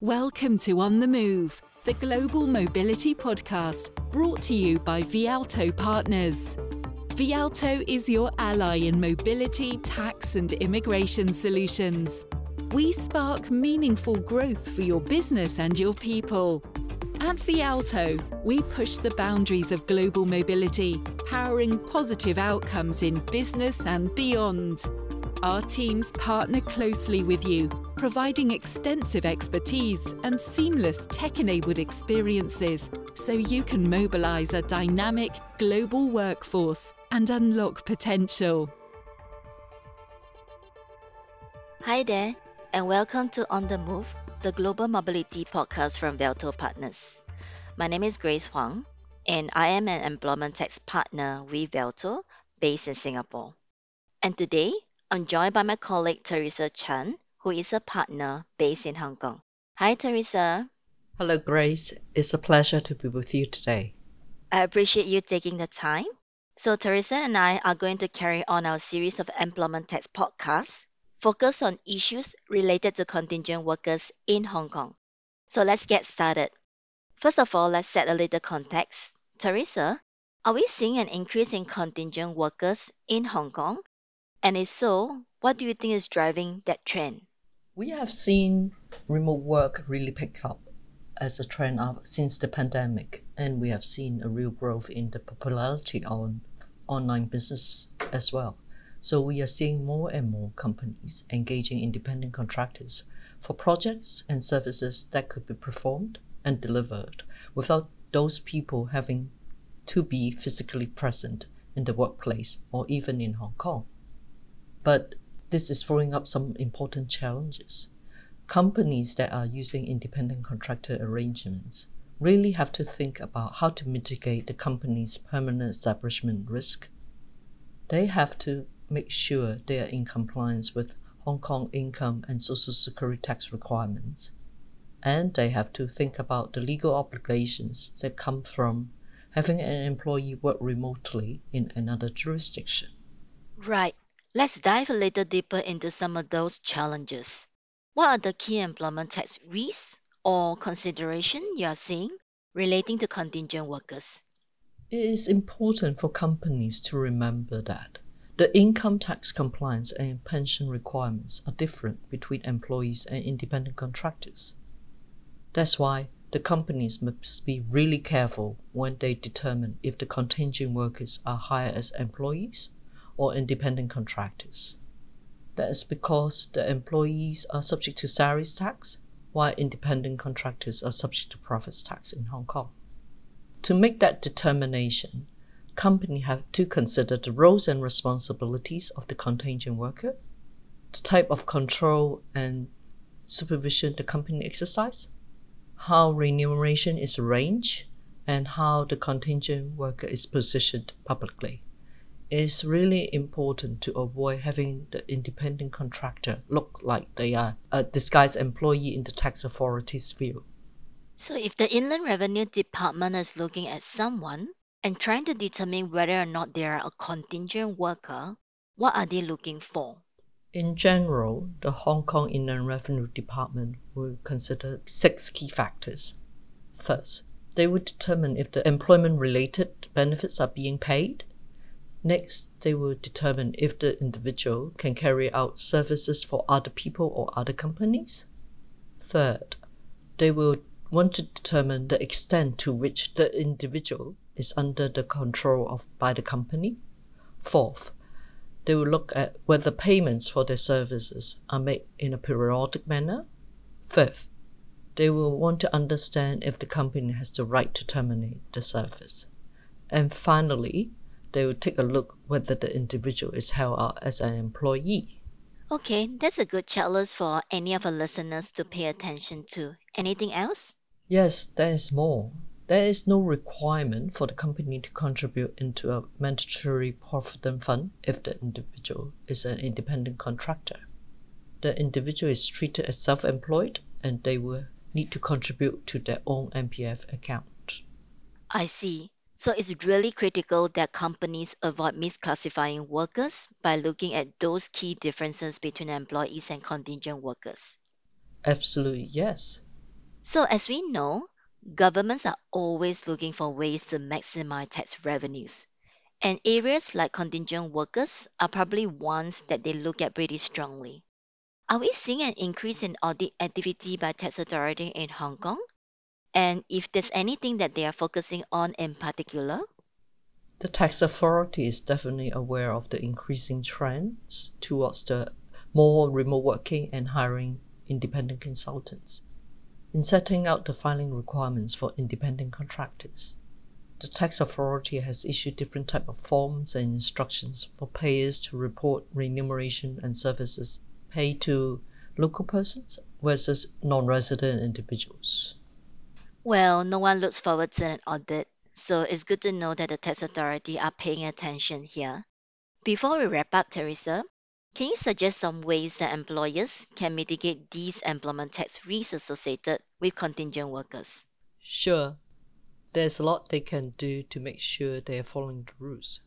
Welcome to On the Move, the global mobility podcast brought to you by Vialto Partners. Vialto is your ally in mobility, tax, and immigration solutions. We spark meaningful growth for your business and your people. At Vialto, we push the boundaries of global mobility, powering positive outcomes in business and beyond. Our teams partner closely with you, providing extensive expertise and seamless tech enabled experiences so you can mobilize a dynamic global workforce and unlock potential. Hi there, and welcome to On the Move, the global mobility podcast from Vialto Partners. My name is Grace Huang, and I am an employment tax partner with Vialto based in Singapore. And today, I'm joined by my colleague Theresa Chan, who is a partner based in Hong Kong. Hi, Theresa. Hello, Grace. It's a pleasure to be with you today. I appreciate you taking the time. So, Theresa and I are going to carry on our series of employment tax podcasts focused on issues related to contingent workers in Hong Kong. So, let's get started. First of all, let's set a little context. Theresa, are we seeing an increase in contingent workers in Hong Kong and if so, what do you think is driving that trend? We have seen remote work really pick up as a trend since the pandemic, and we have seen a real growth in the popularity on online business as well. So we are seeing more and more companies engaging independent contractors for projects and services that could be performed and delivered without those people having to be physically present in the workplace or even in Hong Kong. But this is throwing up some important challenges. Companies that are using independent contractor arrangements really have to think about how to mitigate the company's permanent establishment risk. They have to make sure they are in compliance with Hong Kong income and social security tax requirements. And they have to think about the legal obligations that come from having an employee work remotely in another jurisdiction. Right. Let's dive a little deeper into some of those challenges. What are the key employment tax risks or consideration you are seeing relating to contingent workers? It is important for companies to remember that the income tax compliance and pension requirements are different between employees and independent contractors. That's why the companies must be really careful when they determine if the contingent workers are hired as employees or independent contractors. That is because the employees are subject to salaries tax, while independent contractors are subject to profits tax in Hong Kong. To make that determination, companies have to consider the roles and responsibilities of the contingent worker, the type of control and supervision the company exercise, how remuneration is arranged, and how the contingent worker is positioned publicly it's really important to avoid having the independent contractor look like they are a disguised employee in the tax authority's view. So, if the Inland Revenue Department is looking at someone and trying to determine whether or not they are a contingent worker, what are they looking for? In general, the Hong Kong Inland Revenue Department will consider six key factors. First, they will determine if the employment related benefits are being paid Next, they will determine if the individual can carry out services for other people or other companies. Third, they will want to determine the extent to which the individual is under the control of by the company. Fourth, they will look at whether payments for their services are made in a periodic manner. Fifth, they will want to understand if the company has the right to terminate the service. And finally, they will take a look whether the individual is held out as an employee. Okay, that's a good checklist for any of our listeners to pay attention to. Anything else? Yes, there is more. There is no requirement for the company to contribute into a mandatory provident fund if the individual is an independent contractor. The individual is treated as self employed and they will need to contribute to their own MPF account. I see. So it's really critical that companies avoid misclassifying workers by looking at those key differences between employees and contingent workers. Absolutely, yes. So, as we know, governments are always looking for ways to maximize tax revenues. And areas like contingent workers are probably ones that they look at pretty strongly. Are we seeing an increase in audit activity by tax authority in Hong Kong? And if there's anything that they are focusing on in particular? The tax authority is definitely aware of the increasing trends towards the more remote working and hiring independent consultants. In setting out the filing requirements for independent contractors, the tax authority has issued different type of forms and instructions for payers to report remuneration and services paid to local persons versus non-resident individuals. Well, no one looks forward to an audit, so it's good to know that the tax authority are paying attention here. Before we wrap up, Theresa, can you suggest some ways that employers can mitigate these employment tax risks associated with contingent workers? Sure. There's a lot they can do to make sure they are following the rules.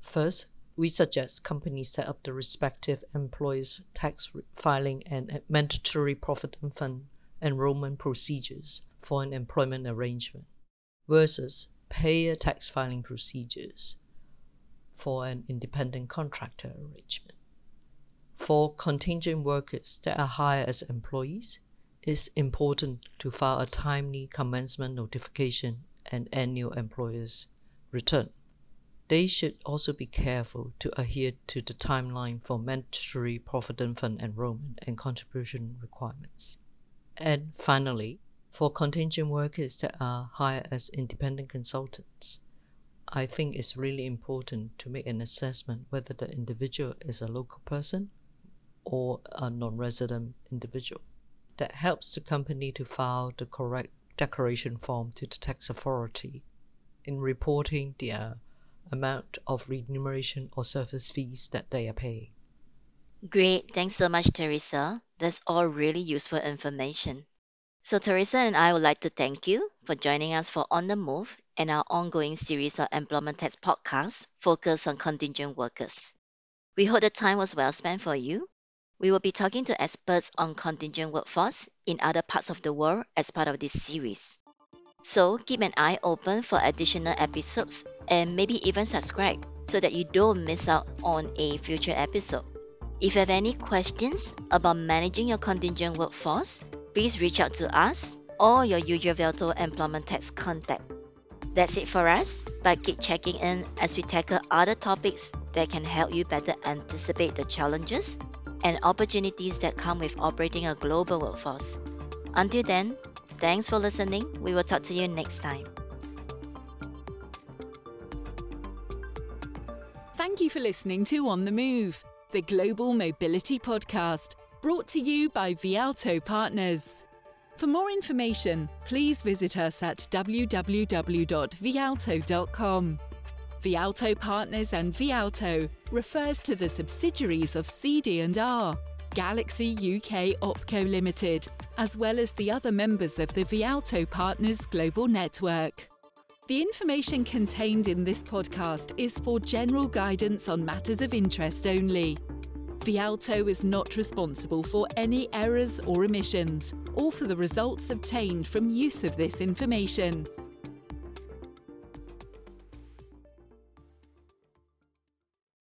First, we suggest companies set up the respective employees' tax filing and mandatory provident fund enrollment procedures for an employment arrangement versus payer tax filing procedures for an independent contractor arrangement. For contingent workers that are hired as employees, it's important to file a timely commencement notification and annual employer's return. They should also be careful to adhere to the timeline for mandatory provident fund enrollment and contribution requirements. And finally, for contingent workers that are hired as independent consultants, I think it's really important to make an assessment whether the individual is a local person or a non resident individual. That helps the company to file the correct declaration form to the tax authority in reporting the uh, amount of remuneration or service fees that they are paying. Great, thanks so much, Theresa. That's all really useful information. So, Theresa and I would like to thank you for joining us for On the Move and our ongoing series of employment tax podcasts focused on contingent workers. We hope the time was well spent for you. We will be talking to experts on contingent workforce in other parts of the world as part of this series. So keep an eye open for additional episodes and maybe even subscribe so that you don't miss out on a future episode. If you have any questions about managing your contingent workforce, please reach out to us or your usual Vialto employment tax contact. That's it for us, but keep checking in as we tackle other topics that can help you better anticipate the challenges and opportunities that come with operating a global workforce. Until then, thanks for listening. We will talk to you next time. Thank you for listening to On the Move, the global mobility podcast, brought to you by Vialto Partners. For more information, please visit us at www.vialto.com. Vialto Partners and Vialto refers to the subsidiaries of CD&R, Galaxy UK Opco Limited, as well as the other members of the Vialto Partners global network. The information contained in this podcast is for general guidance on matters of interest only. Vialto is not responsible for any errors or omissions, or for the results obtained from use of this information.